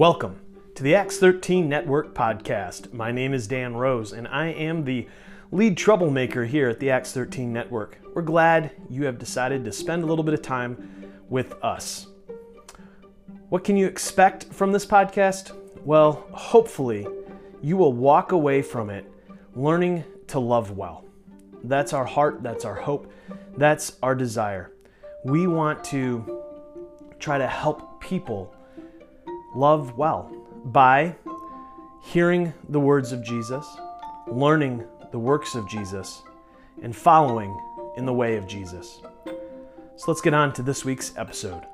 Welcome to the Acts 13 Network podcast. My name is Dan Rose, and I am the lead troublemaker here at the Acts 13 Network. We're glad you have decided to spend a little bit of time with us. What can you expect from this podcast? Well, hopefully, you will walk away from it learning to love well. That's our heart, that's our hope, that's our desire. We want to try to help people love well by hearing the words of Jesus, learning the works of Jesus, and following in the way of Jesus. So let's get on to this week's episode.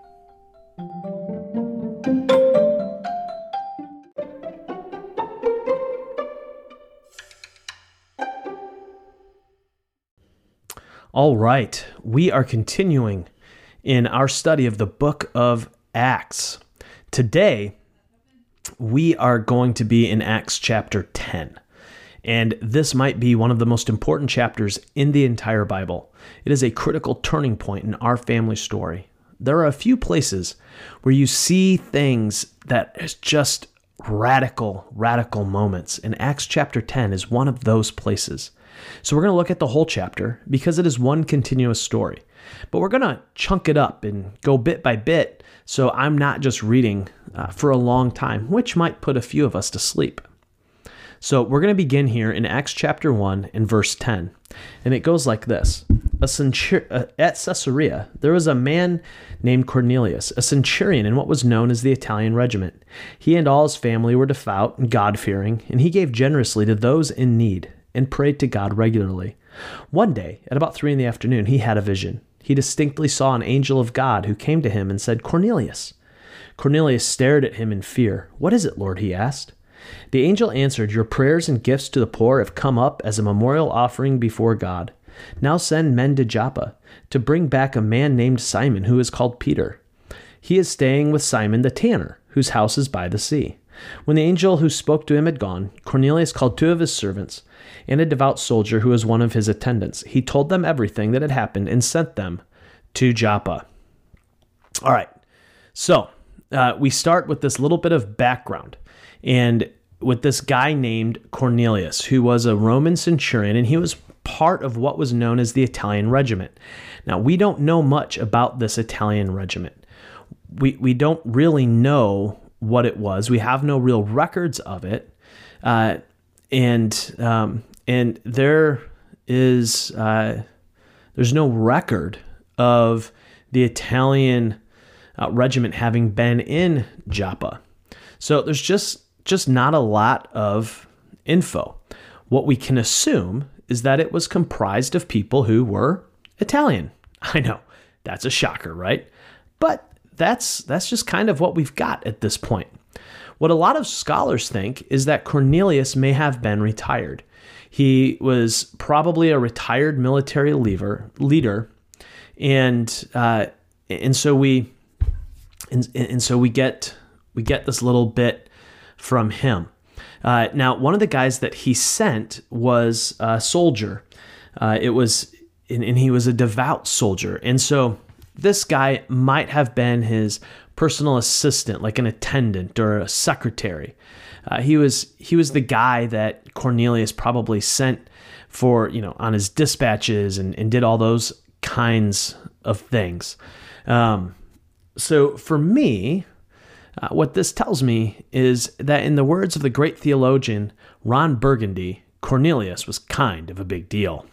All right, we are continuing in our study of the book of Acts. Today, we are going to be in Acts chapter 10. And this might be one of the most important chapters in the entire Bible. It is a critical turning point in our family story. There are a few places where you see things that is just radical, radical moments. And Acts chapter 10 is one of those places. So we're going to look at the whole chapter because it is one continuous story. But we're going to chunk it up and go bit by bit so I'm not just reading uh, for a long time, which might put a few of us to sleep. So we're going to begin here in Acts chapter 1 and verse 10. And it goes like this a centur- uh, At Caesarea, there was a man named Cornelius, a centurion in what was known as the Italian regiment. He and all his family were devout and God fearing, and he gave generously to those in need and prayed to God regularly. One day, at about three in the afternoon, he had a vision. He distinctly saw an angel of God who came to him and said, Cornelius. Cornelius stared at him in fear. What is it, Lord? he asked. The angel answered, Your prayers and gifts to the poor have come up as a memorial offering before God. Now send men to Joppa to bring back a man named Simon who is called Peter. He is staying with Simon the tanner, whose house is by the sea. When the angel who spoke to him had gone, Cornelius called two of his servants and a devout soldier who was one of his attendants. He told them everything that had happened and sent them to Joppa. All right, so uh, we start with this little bit of background and with this guy named Cornelius, who was a Roman centurion, and he was part of what was known as the Italian regiment. Now, we don't know much about this Italian regiment. We, we don't really know what it was. We have no real records of it. Uh, and um, and there is uh, there's no record of the Italian uh, regiment having been in Joppa. So there's just just not a lot of info. What we can assume is that it was comprised of people who were Italian. I know that's a shocker, right? But that's that's just kind of what we've got at this point. What a lot of scholars think is that Cornelius may have been retired. He was probably a retired military leader, leader, and uh, and so we and, and so we get we get this little bit from him. Uh, now, one of the guys that he sent was a soldier. Uh, it was and, and he was a devout soldier, and so this guy might have been his personal assistant, like an attendant or a secretary. Uh, he was he was the guy that Cornelius probably sent for you know on his dispatches and, and did all those kinds of things. Um, so for me, uh, what this tells me is that in the words of the great theologian Ron Burgundy, Cornelius was kind of a big deal.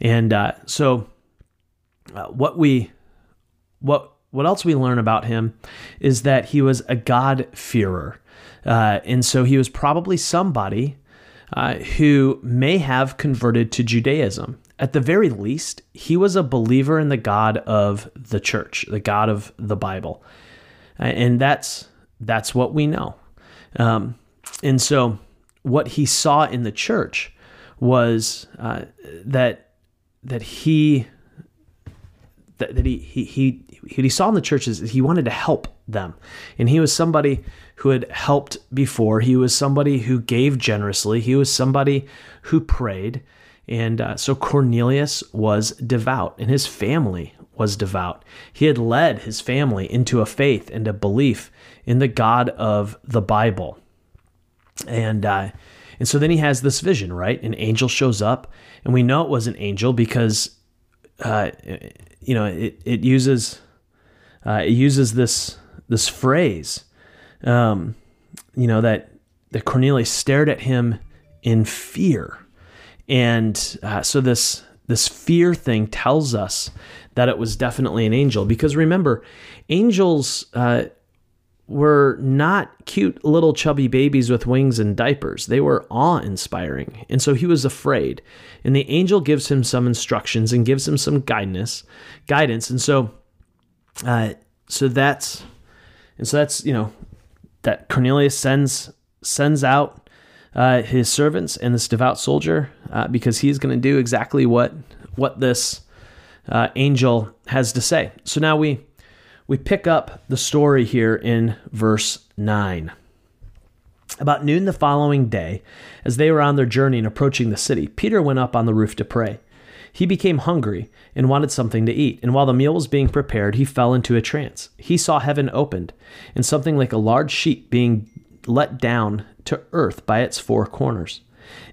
And uh, so uh, what we what what else we learn about him is that he was a God-fearer. Uh, and so he was probably somebody uh, who may have converted to Judaism. At the very least, he was a believer in the God of the church, the God of the Bible. Uh, and that's that's what we know. Um, and so what he saw in the church was uh, that that he that, that he, he he he saw in the churches he wanted to help them and he was somebody who had helped before he was somebody who gave generously he was somebody who prayed and uh, so cornelius was devout and his family was devout. He had led his family into a faith and a belief in the God of the Bible. And uh, and so then he has this vision, right? An angel shows up, and we know it was an angel because uh, you know it it uses uh, it uses this this phrase, um, you know that that Cornelius stared at him in fear, and uh, so this this fear thing tells us that it was definitely an angel because remember, angels uh, were not cute little chubby babies with wings and diapers. They were awe inspiring. And so he was afraid. And the angel gives him some instructions and gives him some guidance, guidance. And so, uh, so that's, and so that's, you know, that Cornelius sends, sends out uh, his servants and this devout soldier uh, because he's going to do exactly what, what this uh, angel has to say. So now we, we pick up the story here in verse 9. About noon the following day, as they were on their journey and approaching the city, Peter went up on the roof to pray. He became hungry and wanted something to eat, and while the meal was being prepared, he fell into a trance. He saw heaven opened, and something like a large sheet being let down to earth by its four corners.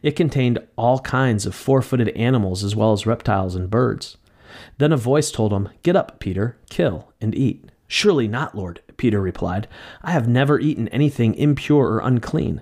It contained all kinds of four footed animals as well as reptiles and birds. Then a voice told him, Get up, Peter, kill and eat. Surely not, Lord, Peter replied. I have never eaten anything impure or unclean.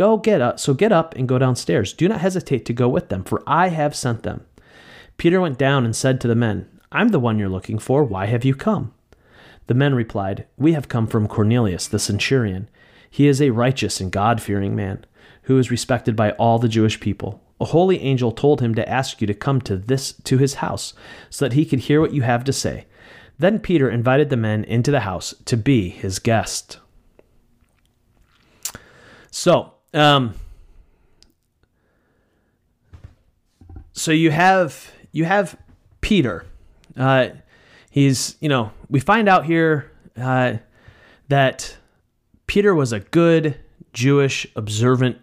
Go get up, so get up and go downstairs. Do not hesitate to go with them, for I have sent them. Peter went down and said to the men, I'm the one you're looking for. Why have you come? The men replied, We have come from Cornelius, the centurion. He is a righteous and God fearing man, who is respected by all the Jewish people. A holy angel told him to ask you to come to this to his house, so that he could hear what you have to say. Then Peter invited the men into the house to be his guest. So, um, so you have you have Peter. Uh, he's you know we find out here uh, that Peter was a good Jewish observant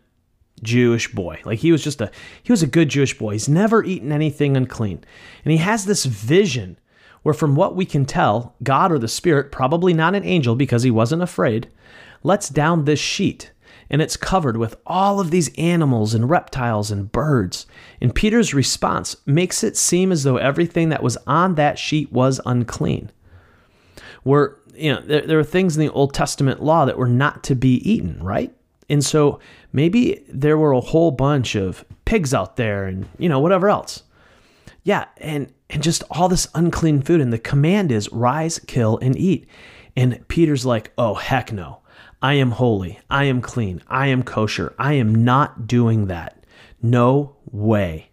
Jewish boy. Like he was just a he was a good Jewish boy. He's never eaten anything unclean. And he has this vision where, from what we can tell, God or the Spirit, probably not an angel because he wasn't afraid, lets down this sheet and it's covered with all of these animals and reptiles and birds. And Peter's response makes it seem as though everything that was on that sheet was unclean. Where, you know, there, there are things in the Old Testament law that were not to be eaten, right? And so maybe there were a whole bunch of pigs out there and, you know, whatever else. Yeah, and and just all this unclean food. And the command is rise, kill, and eat. And Peter's like, oh, heck no. I am holy. I am clean. I am kosher. I am not doing that. No way.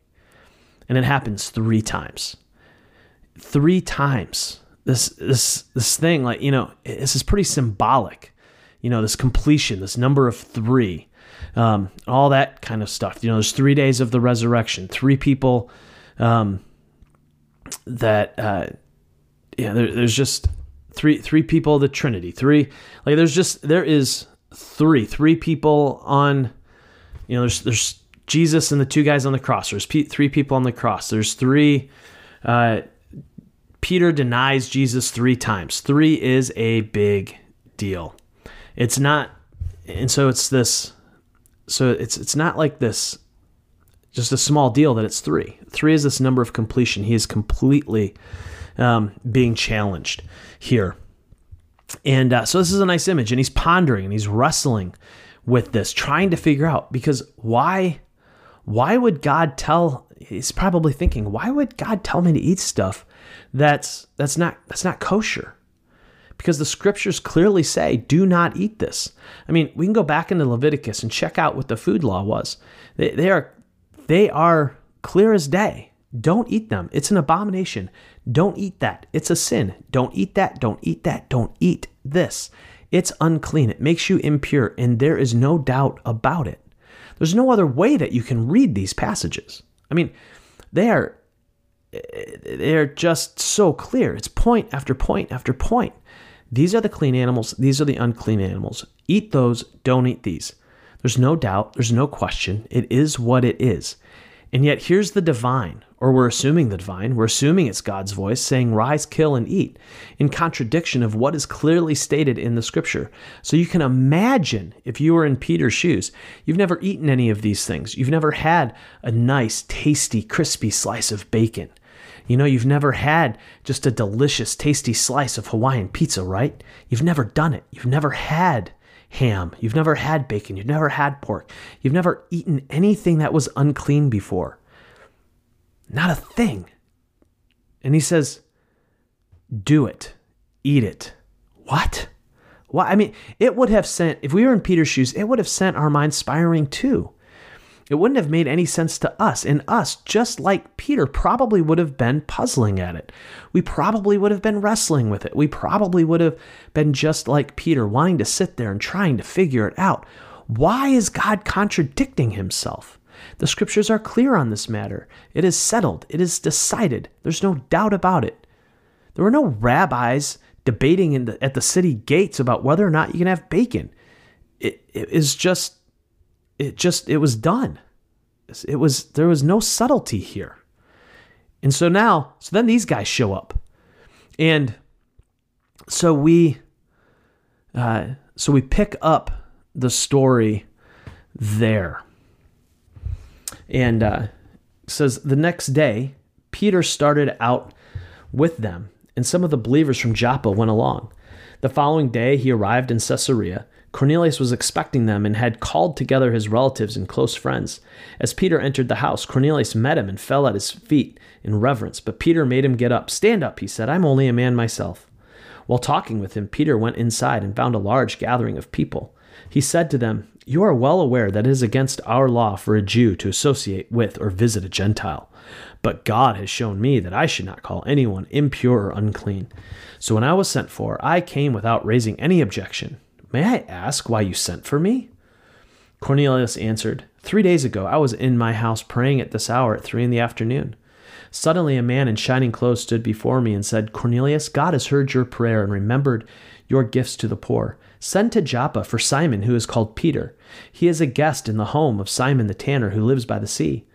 And it happens three times. Three times. This this this thing, like, you know, this is pretty symbolic. You know, this completion, this number of three, um, all that kind of stuff. You know, there's three days of the resurrection, three people um, that uh, yeah, there, there's just three three people the Trinity. Three like there's just there is three three people on you know there's there's Jesus and the two guys on the cross. There's p- three people on the cross. There's three. Uh, Peter denies Jesus three times. Three is a big deal. It's not, and so it's this. So it's it's not like this just a small deal that it's three. Three is this number of completion. He is completely um, being challenged here. And uh, so this is a nice image, and he's pondering and he's wrestling with this, trying to figure out because why, why would God tell? He's probably thinking, why would God tell me to eat stuff that's that's not that's not kosher? Because the scriptures clearly say, do not eat this. I mean, we can go back into Leviticus and check out what the food law was. They, they are they are clear as day. Don't eat them. It's an abomination. Don't eat that. It's a sin. Don't eat that. Don't eat that. Don't eat this. It's unclean. It makes you impure, and there is no doubt about it. There's no other way that you can read these passages. I mean, they are they're just so clear. It's point after point after point. These are the clean animals, these are the unclean animals. Eat those, don't eat these. There's no doubt, there's no question. It is what it is. And yet, here's the divine, or we're assuming the divine, we're assuming it's God's voice saying, Rise, kill, and eat, in contradiction of what is clearly stated in the scripture. So you can imagine if you were in Peter's shoes, you've never eaten any of these things. You've never had a nice, tasty, crispy slice of bacon. You know, you've never had just a delicious, tasty slice of Hawaiian pizza, right? You've never done it. You've never had ham. You've never had bacon. You've never had pork. You've never eaten anything that was unclean before. Not a thing. And he says, Do it. Eat it. What? Why? I mean, it would have sent, if we were in Peter's shoes, it would have sent our minds spiraling too. It wouldn't have made any sense to us, and us, just like Peter, probably would have been puzzling at it. We probably would have been wrestling with it. We probably would have been just like Peter, wanting to sit there and trying to figure it out. Why is God contradicting himself? The scriptures are clear on this matter. It is settled, it is decided. There's no doubt about it. There were no rabbis debating the, at the city gates about whether or not you can have bacon. It, it is just it just it was done. It was there was no subtlety here. And so now, so then these guys show up. And so we uh, so we pick up the story there. And uh, says the next day, Peter started out with them, and some of the believers from Joppa went along. The following day, he arrived in Caesarea Cornelius was expecting them and had called together his relatives and close friends. As Peter entered the house, Cornelius met him and fell at his feet in reverence. But Peter made him get up. Stand up, he said. I'm only a man myself. While talking with him, Peter went inside and found a large gathering of people. He said to them, You are well aware that it is against our law for a Jew to associate with or visit a Gentile. But God has shown me that I should not call anyone impure or unclean. So when I was sent for, I came without raising any objection. May I ask why you sent for me? Cornelius answered, Three days ago I was in my house praying at this hour at three in the afternoon. Suddenly a man in shining clothes stood before me and said, Cornelius, God has heard your prayer and remembered your gifts to the poor. Send to Joppa for Simon, who is called Peter. He is a guest in the home of Simon the tanner, who lives by the sea.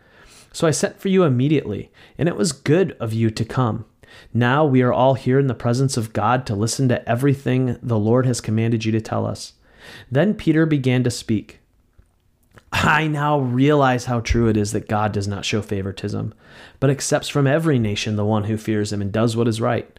So I sent for you immediately, and it was good of you to come. Now we are all here in the presence of God to listen to everything the Lord has commanded you to tell us. Then Peter began to speak. I now realize how true it is that God does not show favoritism, but accepts from every nation the one who fears him and does what is right.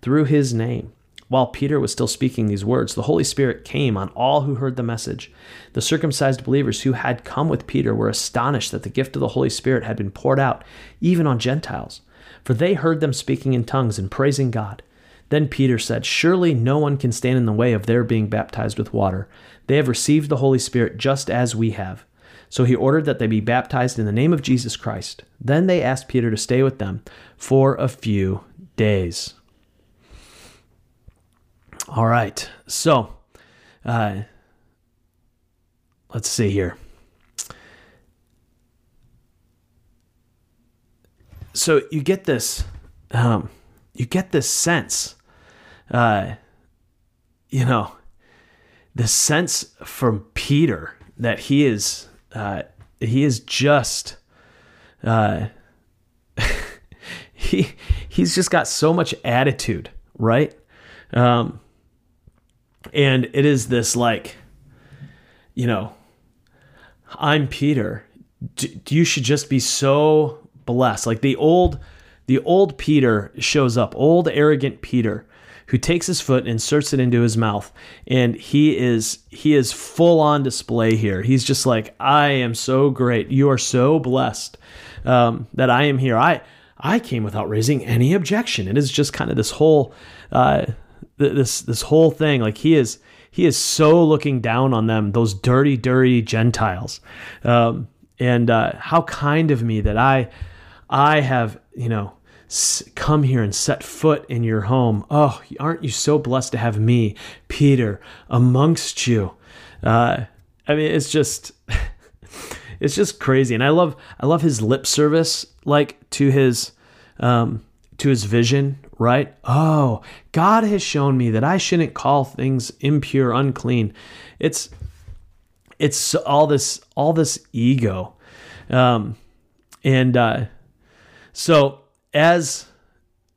through his name. While Peter was still speaking these words, the Holy Spirit came on all who heard the message. The circumcised believers who had come with Peter were astonished that the gift of the Holy Spirit had been poured out even on Gentiles, for they heard them speaking in tongues and praising God. Then Peter said, Surely no one can stand in the way of their being baptized with water. They have received the Holy Spirit just as we have. So he ordered that they be baptized in the name of Jesus Christ. Then they asked Peter to stay with them for a few days. All right. So, uh, let's see here. So you get this, um, you get this sense uh, you know, the sense from Peter that he is uh, he is just uh, he he's just got so much attitude, right? Um, and it is this like, you know, I'm Peter. D- you should just be so blessed. Like the old, the old Peter shows up, old arrogant Peter, who takes his foot and inserts it into his mouth, and he is he is full on display here. He's just like, I am so great. You are so blessed um, that I am here. I I came without raising any objection. It is just kind of this whole uh, this this whole thing. Like he is he is so looking down on them, those dirty, dirty Gentiles. Um, and uh, how kind of me that I I have you know come here and set foot in your home. Oh, aren't you so blessed to have me, Peter, amongst you? Uh, I mean, it's just it's just crazy, and I love I love his lip service like to his um, to his vision. Right? Oh, God has shown me that I shouldn't call things impure, unclean. It's it's all this all this ego, um, and uh, so as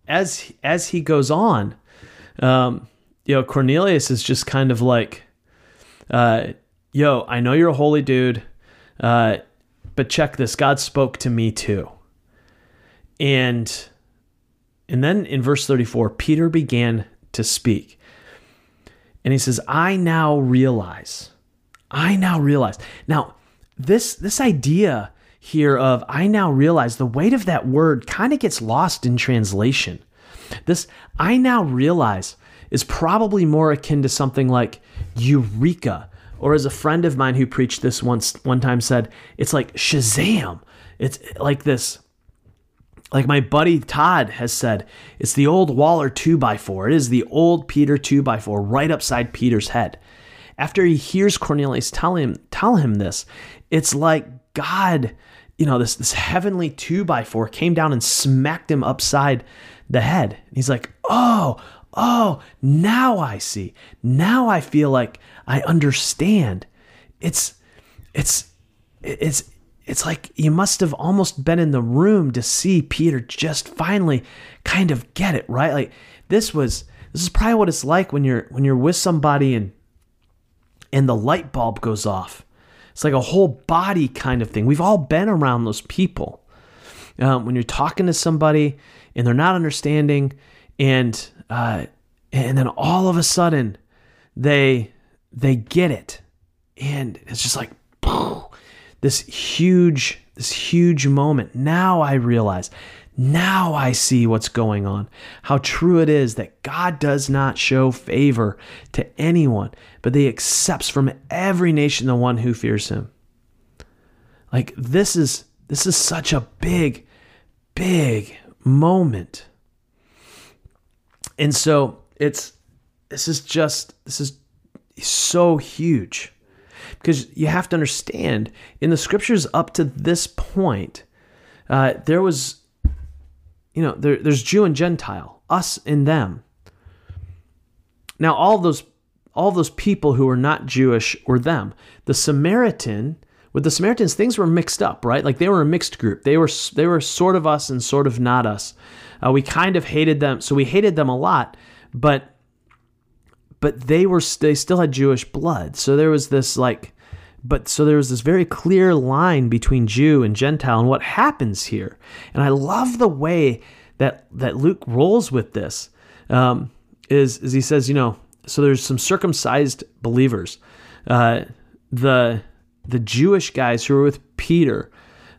as as he goes on, um, you know, Cornelius is just kind of like, uh, "Yo, I know you're a holy dude, uh, but check this. God spoke to me too." And and then in verse 34, Peter began to speak. And he says, "I now realize. I now realize." Now, this this idea here of I now realize the weight of that word kind of gets lost in translation. This I now realize is probably more akin to something like eureka or as a friend of mine who preached this once one time said, it's like Shazam. It's like this like my buddy Todd has said, it's the old Waller 2x4. It is the old Peter 2x4 right upside Peter's head. After he hears Cornelius tell him, tell him this, it's like God, you know, this, this heavenly 2x4 came down and smacked him upside the head. He's like, oh, oh, now I see. Now I feel like I understand. It's, it's, it's, it's like you must have almost been in the room to see Peter just finally kind of get it, right? Like this was this is probably what it's like when you're when you're with somebody and and the light bulb goes off. It's like a whole body kind of thing. We've all been around those people. Um, when you're talking to somebody and they're not understanding, and uh, and then all of a sudden they they get it, and it's just like this huge this huge moment. Now I realize, now I see what's going on. How true it is that God does not show favor to anyone, but he accepts from every nation the one who fears him. Like this is this is such a big big moment. And so it's this is just this is so huge because you have to understand in the scriptures up to this point, uh, there was, you know, there, there's Jew and Gentile, us and them. Now, all those all those people who were not Jewish were them. The Samaritan, with the Samaritans, things were mixed up, right? Like they were a mixed group. They were they were sort of us and sort of not us. Uh, we kind of hated them, so we hated them a lot. But but they were they still had Jewish blood. So there was this like but so there was this very clear line between Jew and Gentile and what happens here. And I love the way that that Luke rolls with this. Um, is is he says, you know, so there's some circumcised believers. Uh, the the Jewish guys who were with Peter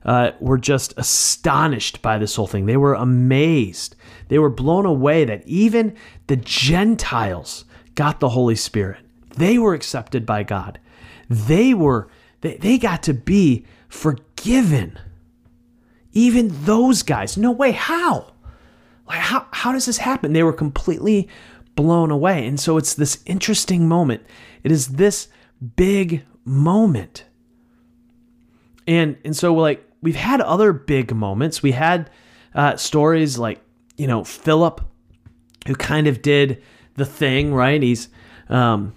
uh, were just astonished by this whole thing. They were amazed. They were blown away that even the Gentiles got the Holy Spirit. They were accepted by God. They were, they, they got to be forgiven. Even those guys. No way, how? Like, how, how does this happen? They were completely blown away. And so it's this interesting moment. It is this big moment. And, and so, like, we've had other big moments. We had uh, stories like, you know, Philip, who kind of did the thing, right? He's um,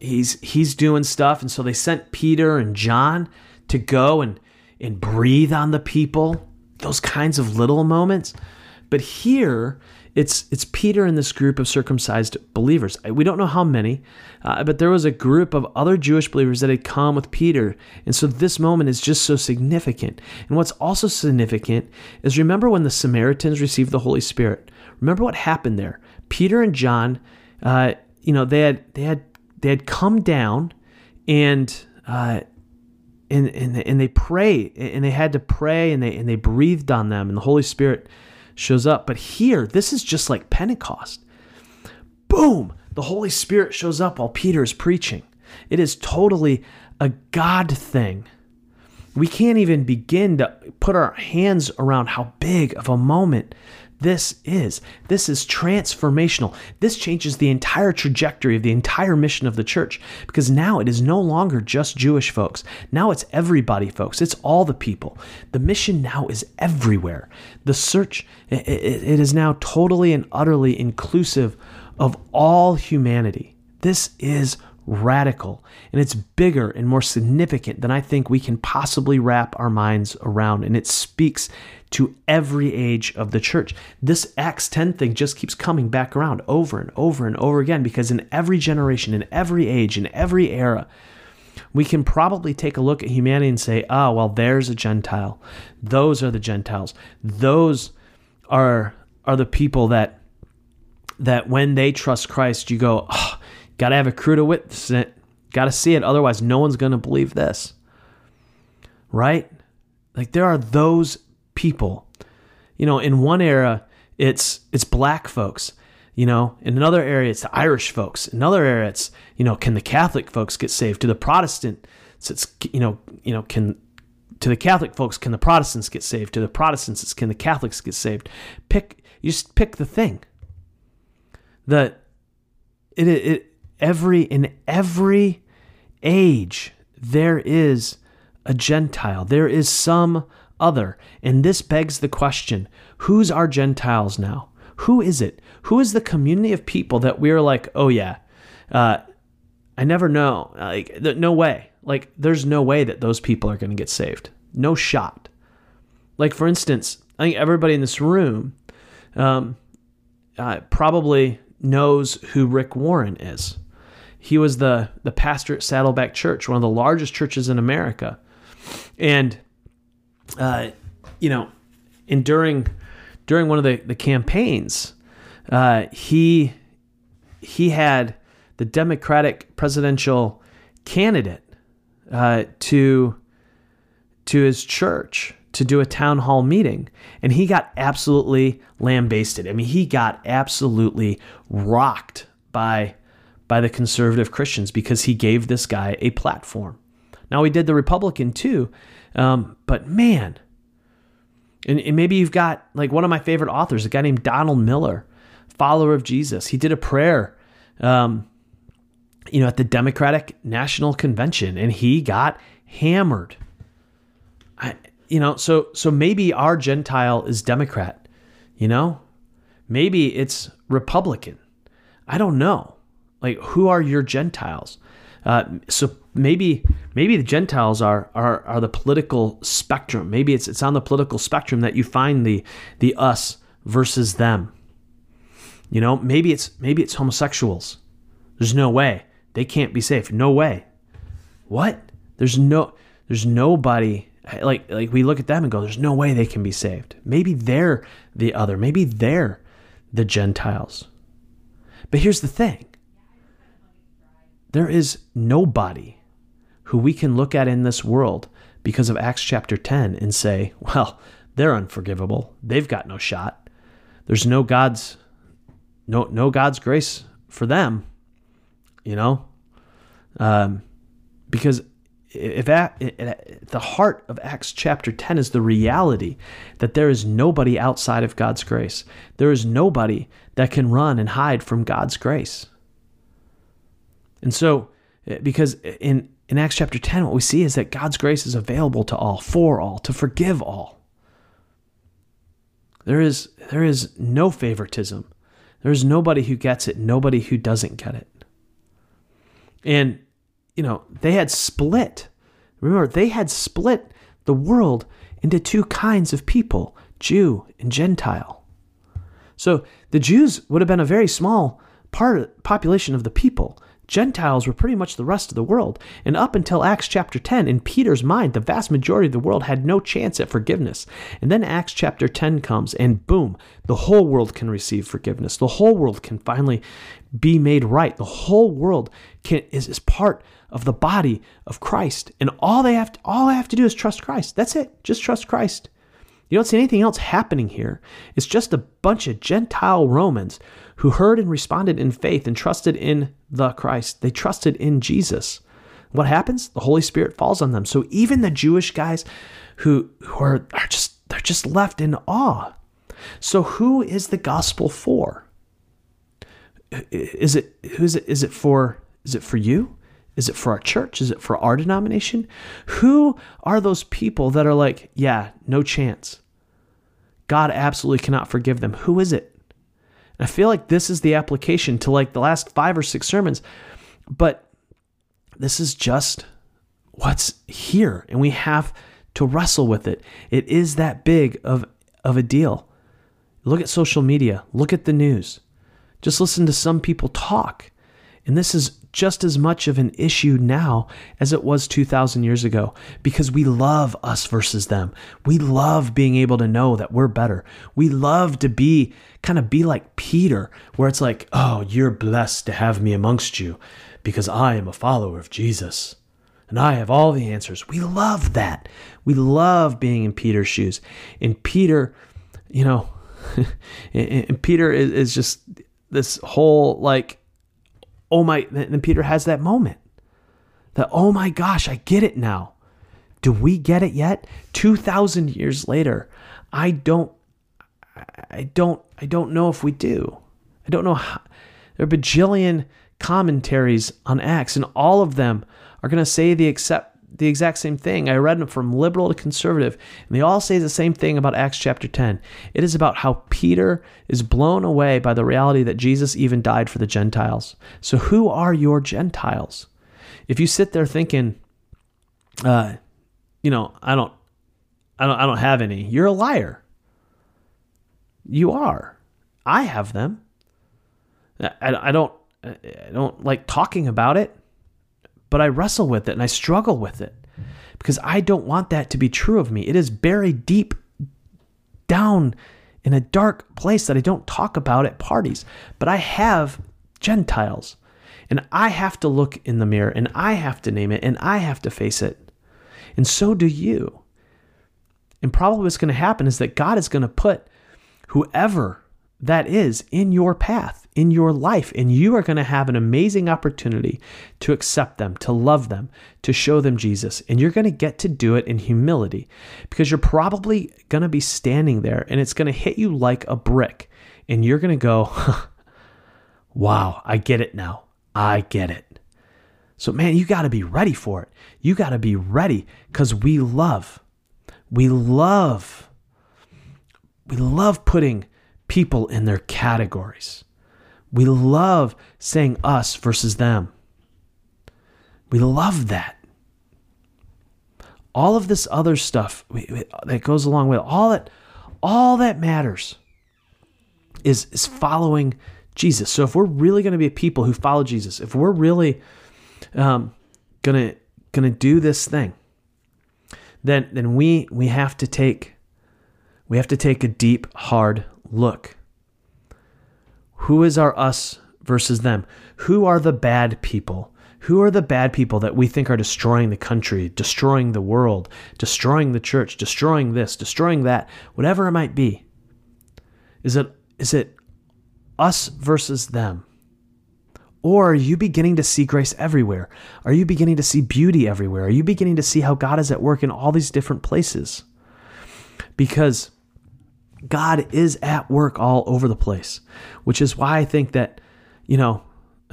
he's he's doing stuff, and so they sent Peter and John to go and and breathe on the people. Those kinds of little moments. But here, it's it's Peter and this group of circumcised believers. We don't know how many, uh, but there was a group of other Jewish believers that had come with Peter, and so this moment is just so significant. And what's also significant is remember when the Samaritans received the Holy Spirit. Remember what happened there. Peter and John, uh, you know, they had they had they had come down, and. Uh, and, and, and they pray and they had to pray and they and they breathed on them and the Holy Spirit shows up. But here, this is just like Pentecost. Boom! The Holy Spirit shows up while Peter is preaching. It is totally a God thing. We can't even begin to put our hands around how big of a moment this is. This is transformational. This changes the entire trajectory of the entire mission of the church because now it is no longer just Jewish folks. Now it's everybody, folks. It's all the people. The mission now is everywhere. The search, it is now totally and utterly inclusive of all humanity. This is radical and it's bigger and more significant than I think we can possibly wrap our minds around. And it speaks to every age of the church. This Acts 10 thing just keeps coming back around over and over and over again because in every generation, in every age, in every era, we can probably take a look at humanity and say, oh, well, there's a Gentile. Those are the Gentiles. Those are, are the people that, that when they trust Christ, you go, ah, oh, got to have a crew to witness it. Got to see it. Otherwise, no one's to believe this. Right? Like there are those people. You know, in one era, it's it's black folks. You know, in another area, it's the Irish folks. In another area, it's you know, can the Catholic folks get saved? To the Protestant, it's you know, you know, can to the Catholic folks, can the Protestants get saved? To the Protestants, it's can the Catholics get saved? Pick you just pick the thing. The it it every in every age there is a Gentile. There is some other. And this begs the question who's our Gentiles now? Who is it? Who is the community of people that we're like, oh, yeah, uh, I never know. Like, no way. Like, there's no way that those people are going to get saved. No shot. Like, for instance, I think everybody in this room um, uh, probably knows who Rick Warren is. He was the, the pastor at Saddleback Church, one of the largest churches in America. And uh, you know, and during during one of the, the campaigns, uh, he he had the Democratic presidential candidate uh, to to his church to do a town hall meeting, and he got absolutely lambasted. I mean, he got absolutely rocked by by the conservative Christians because he gave this guy a platform. Now he did the Republican too, um, but man, and, and maybe you've got like one of my favorite authors, a guy named Donald Miller, follower of Jesus. He did a prayer, um, you know, at the Democratic National Convention, and he got hammered. I, you know, so so maybe our Gentile is Democrat, you know, maybe it's Republican. I don't know. Like, who are your Gentiles? Uh, so maybe maybe the Gentiles are, are are the political spectrum. Maybe it's it's on the political spectrum that you find the the us versus them. You know, maybe it's maybe it's homosexuals. There's no way they can't be safe. No way. What? There's no there's nobody like like we look at them and go there's no way they can be saved. Maybe they're the other. Maybe they're the Gentiles. But here's the thing. There is nobody who we can look at in this world because of Acts chapter 10 and say, well, they're unforgivable. They've got no shot. There's no God's no no God's grace for them, you know? Um, because if at, the heart of Acts chapter 10 is the reality that there is nobody outside of God's grace. There is nobody that can run and hide from God's grace. And so, eh, because in, in Acts chapter 10, what we see is that God's grace is available to all, for all, to forgive all. There is, there is no favoritism. There is nobody who gets it, nobody who doesn't get it. And, you know, they had split. Remember, they had split the world into two kinds of people Jew and Gentile. So the Jews would have been a very small part population of the people. Gentiles were pretty much the rest of the world. And up until Acts chapter 10, in Peter's mind, the vast majority of the world had no chance at forgiveness. And then Acts chapter 10 comes, and boom, the whole world can receive forgiveness. The whole world can finally be made right. The whole world can, is, is part of the body of Christ. And all they have to, all I have to do is trust Christ. That's it. Just trust Christ. You don't see anything else happening here. It's just a bunch of Gentile Romans who heard and responded in faith and trusted in the Christ. They trusted in Jesus. What happens? The Holy Spirit falls on them. So even the Jewish guys who, who are, are just they're just left in awe. So who is the gospel for? Is it who's it is it for is it for you? Is it for our church? Is it for our denomination? Who are those people that are like, yeah, no chance? God absolutely cannot forgive them. Who is it? I feel like this is the application to like the last five or six sermons, but this is just what's here, and we have to wrestle with it. It is that big of, of a deal. Look at social media, look at the news, just listen to some people talk. And this is just as much of an issue now as it was 2,000 years ago because we love us versus them. We love being able to know that we're better. We love to be kind of be like Peter, where it's like, oh, you're blessed to have me amongst you because I am a follower of Jesus and I have all the answers. We love that. We love being in Peter's shoes. And Peter, you know, and Peter is, is just this whole like oh my, then Peter has that moment that, oh my gosh, I get it now. Do we get it yet? 2,000 years later, I don't, I don't, I don't know if we do. I don't know how. There are bajillion commentaries on Acts, and all of them are going to say the except the exact same thing. I read them from liberal to conservative, and they all say the same thing about Acts chapter 10. It is about how Peter is blown away by the reality that Jesus even died for the Gentiles. So, who are your Gentiles? If you sit there thinking, uh, you know, I don't, I don't, I don't have any, you're a liar. You are. I have them. I, I don't, I don't like talking about it but I wrestle with it and I struggle with it because I don't want that to be true of me. It is buried deep down in a dark place that I don't talk about at parties. But I have Gentiles and I have to look in the mirror and I have to name it and I have to face it. And so do you. And probably what's going to happen is that God is going to put whoever that is in your path in your life. And you are going to have an amazing opportunity to accept them, to love them, to show them Jesus. And you're going to get to do it in humility because you're probably going to be standing there and it's going to hit you like a brick. And you're going to go, wow, I get it now. I get it. So, man, you got to be ready for it. You got to be ready because we love, we love, we love putting people in their categories. We love saying us versus them. We love that. All of this other stuff that goes along with it, all that, all that matters is is following Jesus. So if we're really going to be a people who follow Jesus, if we're really um, gonna gonna do this thing, then then we we have to take we have to take a deep, hard look who is our us versus them? Who are the bad people? Who are the bad people that we think are destroying the country, destroying the world, destroying the church, destroying this, destroying that, whatever it might be? Is it is it us versus them? Or are you beginning to see grace everywhere? Are you beginning to see beauty everywhere? Are you beginning to see how God is at work in all these different places? Because God is at work all over the place, which is why I think that, you know,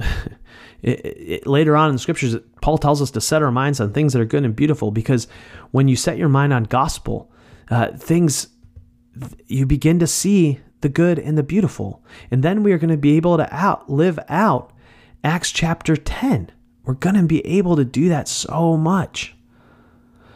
it, it, later on in the scriptures, Paul tells us to set our minds on things that are good and beautiful because when you set your mind on gospel, uh, things, you begin to see the good and the beautiful. And then we are going to be able to out, live out Acts chapter 10 We're going to be able to do that so much.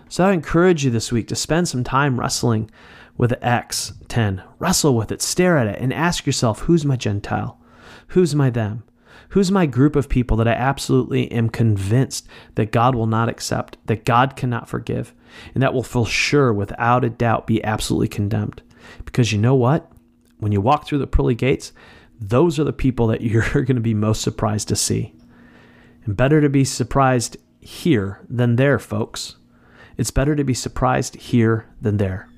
So I encourage you this week to spend some time wrestling with Acts 10. Wrestle with it, stare at it, and ask yourself who's my Gentile? Who's my them? Who's my group of people that I absolutely am convinced that God will not accept, that God cannot forgive, and that will for sure, without a doubt, be absolutely condemned? Because you know what? When you walk through the pearly gates, those are the people that you're going to be most surprised to see. And better to be surprised here than there, folks. It's better to be surprised here than there.